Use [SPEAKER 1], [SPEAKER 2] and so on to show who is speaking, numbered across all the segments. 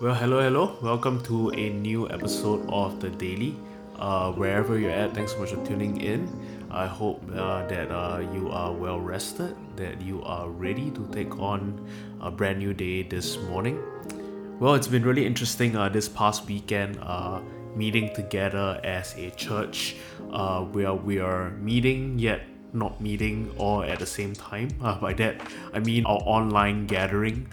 [SPEAKER 1] Well, hello, hello. Welcome to a new episode of The Daily. Uh, wherever you're at, thanks so much for tuning in. I hope uh, that uh, you are well rested, that you are ready to take on a brand new day this morning. Well, it's been really interesting uh, this past weekend, uh, meeting together as a church, uh, where we are meeting yet not meeting all at the same time. By that, I mean our online gathering.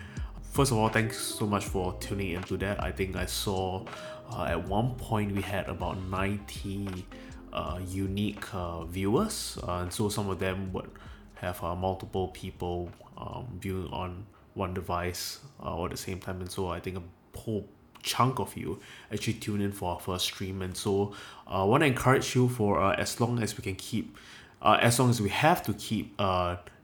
[SPEAKER 1] First of all, thanks so much for tuning into that. I think I saw uh, at one point we had about 90 uh, unique uh, viewers, uh, and so some of them would have uh, multiple people um, viewing on one device uh, at the same time, and so I think a whole chunk of you actually tune in for our first stream, and so I want to encourage you for as long as we can keep, as long as we have to keep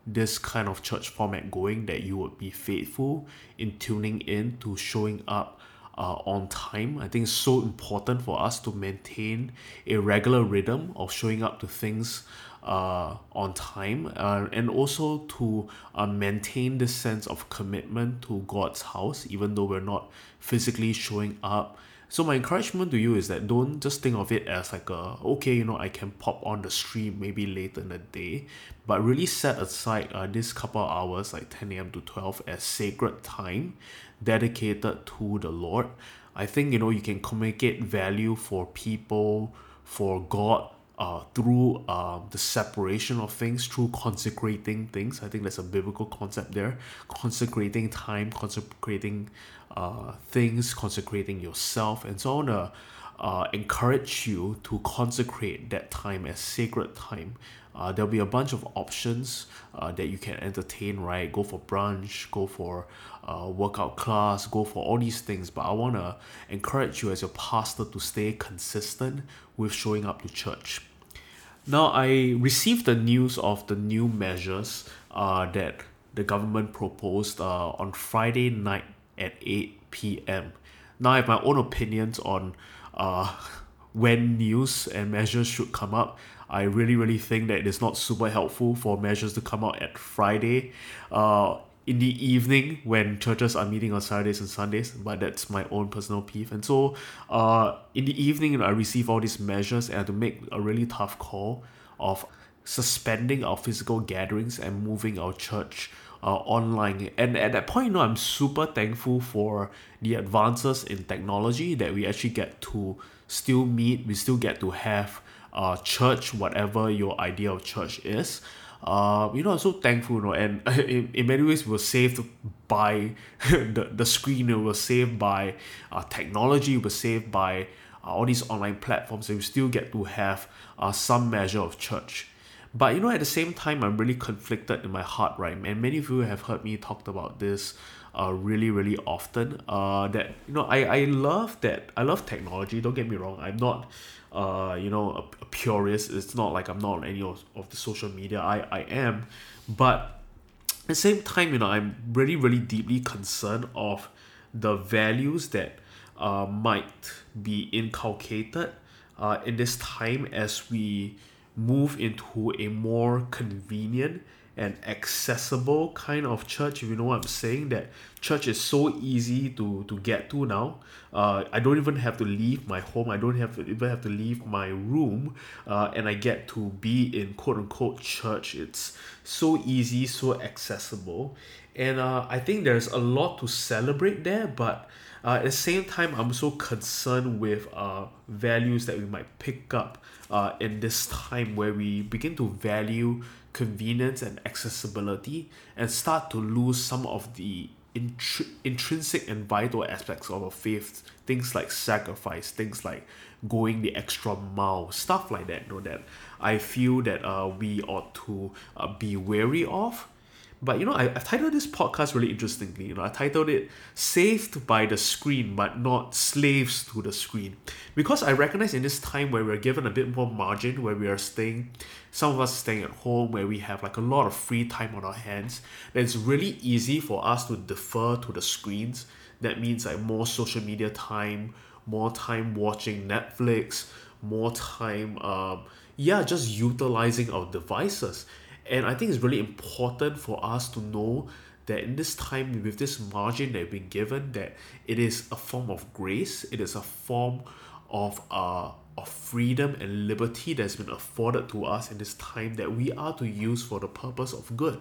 [SPEAKER 1] this kind of church format going that you would be faithful in tuning in to showing up uh, on time. I think it's so important for us to maintain a regular rhythm of showing up to things uh, on time uh, and also to uh, maintain this sense of commitment to God's house, even though we're not physically showing up so my encouragement to you is that don't just think of it as like a okay, you know, I can pop on the stream maybe later in the day, but really set aside uh, this couple hours like 10 a.m. to 12 as sacred time dedicated to the Lord. I think you know you can communicate value for people, for God, uh, through uh, the separation of things, through consecrating things. I think there's a biblical concept there. Consecrating time, consecrating uh, things, consecrating yourself. And so I want to uh, encourage you to consecrate that time as sacred time. Uh, there'll be a bunch of options uh, that you can entertain, right? Go for brunch, go for uh, workout class, go for all these things. But I want to encourage you as your pastor to stay consistent with showing up to church. Now, I received the news of the new measures uh, that the government proposed uh, on Friday night at 8 p.m. Now, I have my own opinions on uh, when news and measures should come up. I really, really think that it's not super helpful for measures to come out at Friday uh, in the evening when churches are meeting on Saturdays and Sundays, but that's my own personal peeve. And so, uh, in the evening, I receive all these measures and I to make a really tough call of suspending our physical gatherings and moving our church uh, online. And at that point, you know, I'm super thankful for the advances in technology that we actually get to still meet, we still get to have uh, church, whatever your idea of church is. Uh, you know, I'm so thankful, you know, and in, in many ways, we're saved by the, the screen, we were saved by uh, technology, we were saved by uh, all these online platforms, and we still get to have uh, some measure of church. But you know, at the same time, I'm really conflicted in my heart, right? And many of you have heard me talked about this uh, really, really often. Uh, that you know, I, I love that I love technology. Don't get me wrong. I'm not, uh, you know, a, a purist. It's not like I'm not on any of, of the social media. I I am, but at the same time, you know, I'm really, really deeply concerned of the values that uh, might be inculcated uh, in this time as we move into a more convenient and accessible kind of church if you know what i'm saying that church is so easy to to get to now. Uh, i don't even have to leave my home. I don't have to even have to leave my room uh, and i get to be in quote unquote church. It's so easy so accessible. And uh, i think there's a lot to celebrate there but uh, at the same time i'm so concerned with uh, values that we might pick up uh, in this time where we begin to value convenience and accessibility and start to lose some of the intri- intrinsic and vital aspects of a faith. Things like sacrifice things like going the extra mile stuff like that. You know that i feel that uh, we ought to uh, be wary of but you know, I, I've titled this podcast really interestingly. You know, I titled it "Saved by the Screen, but not Slaves to the Screen," because I recognize in this time where we're given a bit more margin, where we are staying, some of us staying at home, where we have like a lot of free time on our hands, that it's really easy for us to defer to the screens. That means like more social media time, more time watching Netflix, more time, um, yeah, just utilizing our devices and I think it's really important for us to know that in this time with this margin that we've been given that it is a form of grace it is a form of uh of freedom and liberty that's been afforded to us in this time that we are to use for the purpose of good.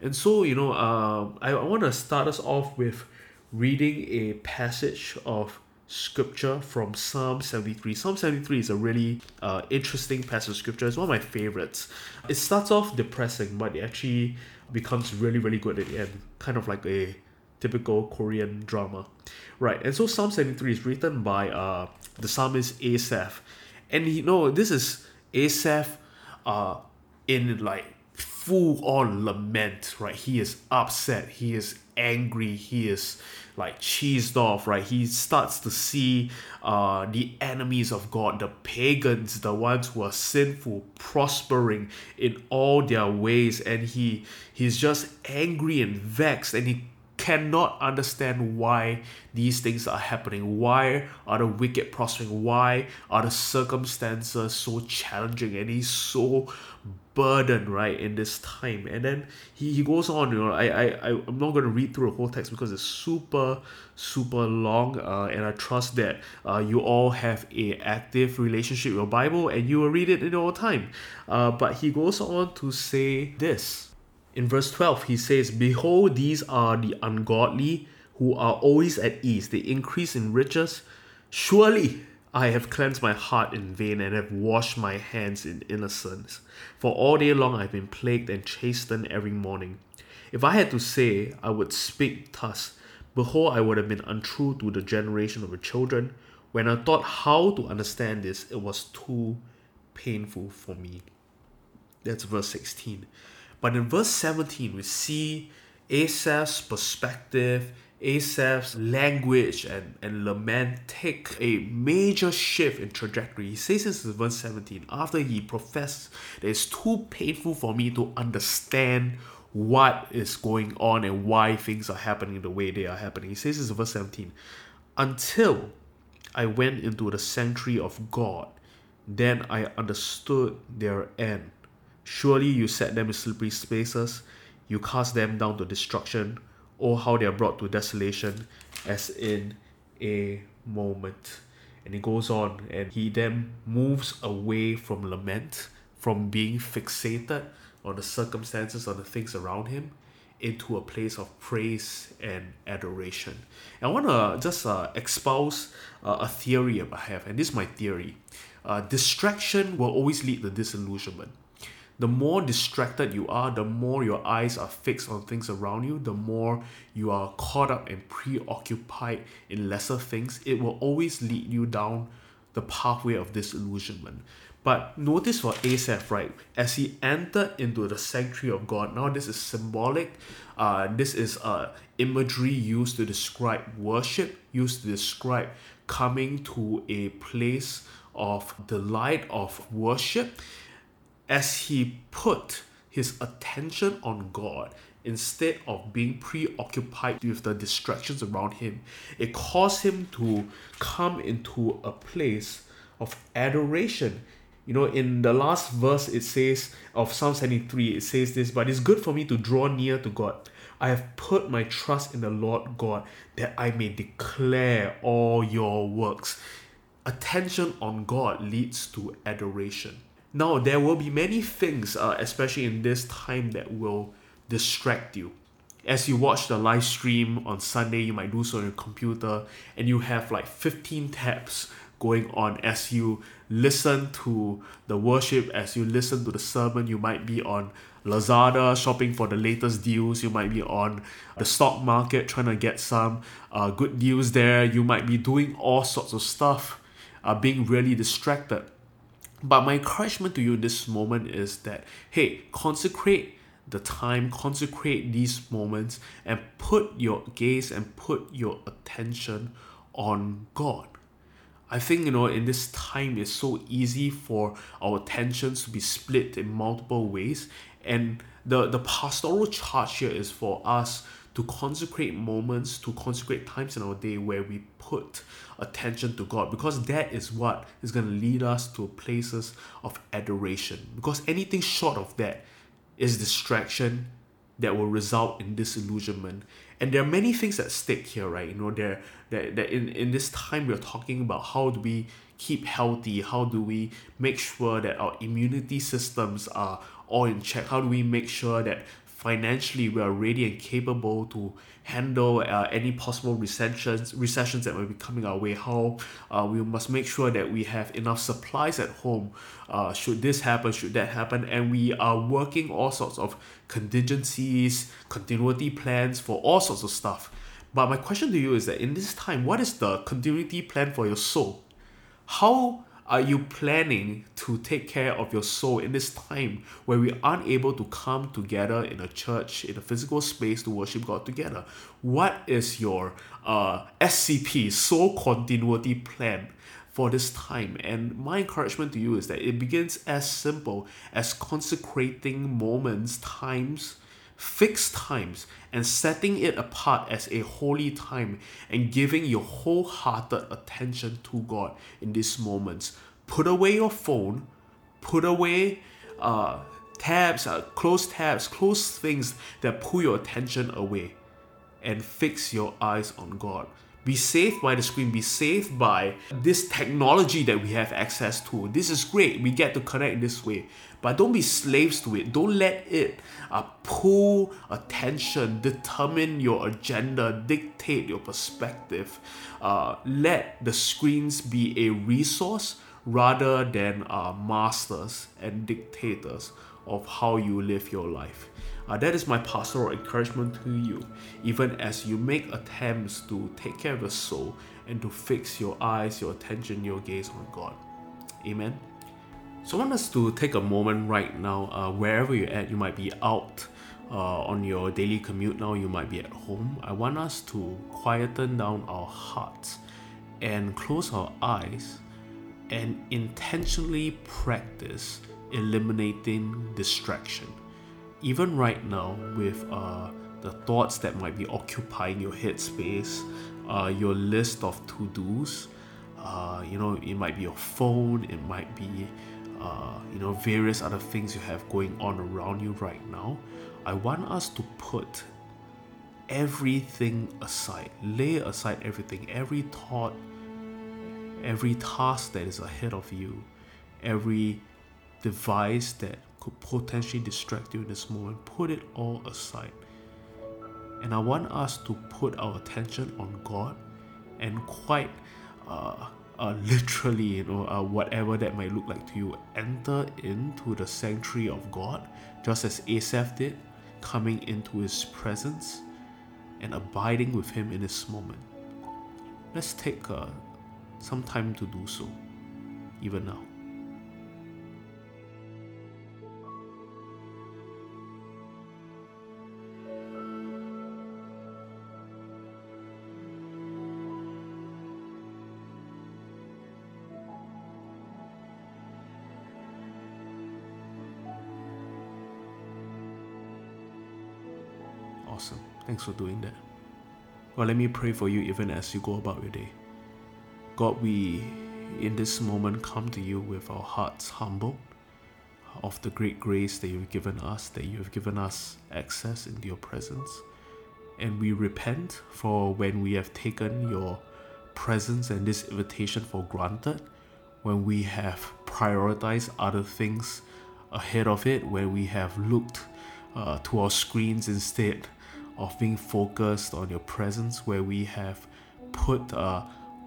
[SPEAKER 1] And so you know uh, I, I want to start us off with reading a passage of scripture from Psalm 73. Psalm 73 is a really uh, interesting passage of scripture. It's one of my favorites. It starts off depressing, but it actually becomes really, really good at the end. Kind of like a typical Korean drama. Right, and so Psalm 73 is written by uh, the psalmist Asaph. And you know, this is Asaph uh, in like full on lament, right? He is upset, he is angry, he is like cheesed off, right? He starts to see uh, the enemies of God, the pagans, the ones who are sinful, prospering in all their ways, and he he's just angry and vexed, and he cannot understand why these things are happening. Why are the wicked prospering? Why are the circumstances so challenging? And he's so burdened, right, in this time. And then he, he goes on, you know, I, I, I, I'm not going to read through the whole text because it's super, super long. Uh, and I trust that uh, you all have a active relationship with your Bible and you will read it in your time. Uh, but he goes on to say this in verse 12, he says, Behold, these are the ungodly who are always at ease. They increase in riches. Surely I have cleansed my heart in vain and have washed my hands in innocence. For all day long I have been plagued and chastened every morning. If I had to say, I would speak thus. Behold, I would have been untrue to the generation of the children. When I thought how to understand this, it was too painful for me. That's verse 16. But in verse 17, we see Asaph's perspective, Asaph's language and, and lament take a major shift in trajectory. He says this in verse 17 after he professed that it's too painful for me to understand what is going on and why things are happening the way they are happening. He says this in verse 17 until I went into the sanctuary of God, then I understood their end Surely you set them in slippery spaces, you cast them down to destruction, or how they are brought to desolation as in a moment. And he goes on, and he then moves away from lament, from being fixated on the circumstances, on the things around him, into a place of praise and adoration. And I want to just uh, espouse uh, a theory I have, and this is my theory. Uh, distraction will always lead to disillusionment the more distracted you are, the more your eyes are fixed on things around you, the more you are caught up and preoccupied in lesser things, it will always lead you down the pathway of disillusionment. But notice for Asaph, right, as he entered into the sanctuary of God, now this is symbolic. Uh, this is uh, imagery used to describe worship, used to describe coming to a place of delight, of worship as he put his attention on God instead of being preoccupied with the distractions around him, it caused him to come into a place of adoration. You know, in the last verse, it says of Psalm 73, it says this, but it's good for me to draw near to God. I have put my trust in the Lord God that I may declare all your works. Attention on God leads to adoration. Now, there will be many things, uh, especially in this time, that will distract you. As you watch the live stream on Sunday, you might do so on your computer, and you have like 15 tabs going on as you listen to the worship, as you listen to the sermon. You might be on Lazada shopping for the latest deals. You might be on the stock market trying to get some uh, good deals there. You might be doing all sorts of stuff, uh, being really distracted. But my encouragement to you this moment is that hey, consecrate the time, consecrate these moments, and put your gaze and put your attention on God. I think you know in this time it's so easy for our attentions to be split in multiple ways, and the the pastoral charge here is for us to consecrate moments, to consecrate times in our day where we put attention to God because that is what is going to lead us to places of adoration. Because anything short of that is distraction that will result in disillusionment. And there are many things at stake here, right? You know, there that, that in, in this time we're talking about how do we keep healthy, how do we make sure that our immunity systems are all in check, how do we make sure that financially we are ready and capable to handle uh, any possible recessions recessions that might be coming our way. How uh, we must make sure that we have enough supplies at home uh, should this happen should that happen. And we are working all sorts of contingencies continuity plans for all sorts of stuff. But my question to you is that in this time what is the continuity plan for your soul? How are you planning to take care of your soul in this time where we aren't able to come together in a church, in a physical space to worship God together? What is your uh, SCP, soul continuity plan? For this time, and my encouragement to you is that it begins as simple as consecrating moments, times, fixed times and setting it apart as a holy time and giving your wholehearted attention to God in these moments. Put away your phone, put away uh, tabs, uh, close tabs, close things that pull your attention away, and fix your eyes on God. Be saved by the screen, be saved by this technology that we have access to. This is great, we get to connect this way but don't be slaves to it. Don't let it uh, pull attention, determine your agenda, dictate your perspective. Uh, let the screens be a resource rather than uh, masters and dictators of how you live your life. Uh, that is my pastoral encouragement to you, even as you make attempts to take care of your soul and to fix your eyes, your attention, your gaze on God. Amen. So I want us to take a moment right now, uh, wherever you're at, you might be out uh, on your daily commute now, you might be at home. I want us to quieten down our hearts and close our eyes and intentionally practice eliminating distraction. Even right now, with uh, the thoughts that might be occupying your headspace, uh, your list of to dos, uh, you know, it might be your phone, it might be uh, you know, various other things you have going on around you right now, I want us to put everything aside, lay aside everything, every thought, every task that is ahead of you, every device that could potentially distract you in this moment, put it all aside. And I want us to put our attention on God and quite uh, uh, literally, you know, uh, whatever that might look like to you, enter into the sanctuary of God, just as Asaph did, coming into his presence and abiding with him in this moment. Let's take uh, some time to do so, even now. Awesome. Thanks for doing that. Well, let me pray for you even as you go about your day. God, we in this moment come to you with our hearts humbled of the great grace that you've given us, that you have given us access into your presence. And we repent for when we have taken your presence and this invitation for granted, when we have prioritized other things ahead of it, when we have looked uh, to our screens instead of being focused on your presence where we have put uh,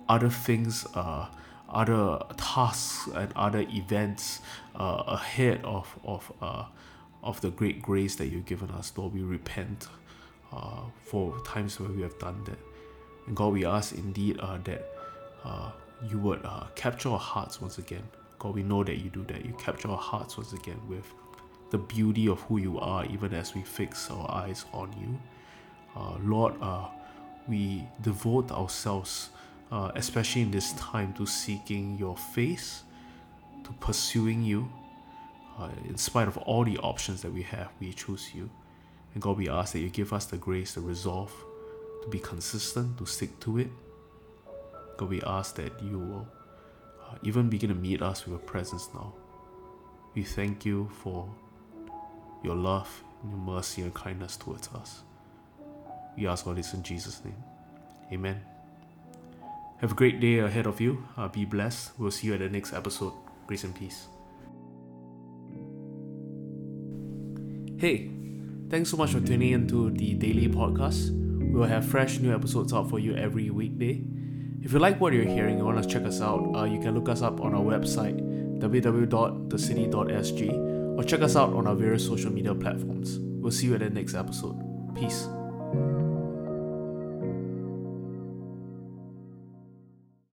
[SPEAKER 1] other things uh, other tasks and other events uh, ahead of of uh, of the great grace that you've given us. Lord we repent uh, for times where we have done that. And God we ask indeed uh, that uh, you would uh, capture our hearts once again. God we know that you do that. You capture our hearts once again with the beauty of who you are even as we fix our eyes on you uh, Lord, uh, we devote ourselves, uh, especially in this time, to seeking your face, to pursuing you. Uh, in spite of all the options that we have, we choose you. And God, we ask that you give us the grace, the resolve to be consistent, to stick to it. God, we ask that you will uh, even begin to meet us with your presence now. We thank you for your love, your mercy and kindness towards us. We ask all this in Jesus' name. Amen. Have a great day ahead of you. Uh, be blessed. We'll see you at the next episode. Grace and peace. Hey, thanks so much for tuning into the daily podcast. We'll have fresh new episodes out for you every weekday. If you like what you're hearing and want to check us out, uh, you can look us up on our website www.thecity.sg or check us out on our various social media platforms. We'll see you at the next episode. Peace. Thank you.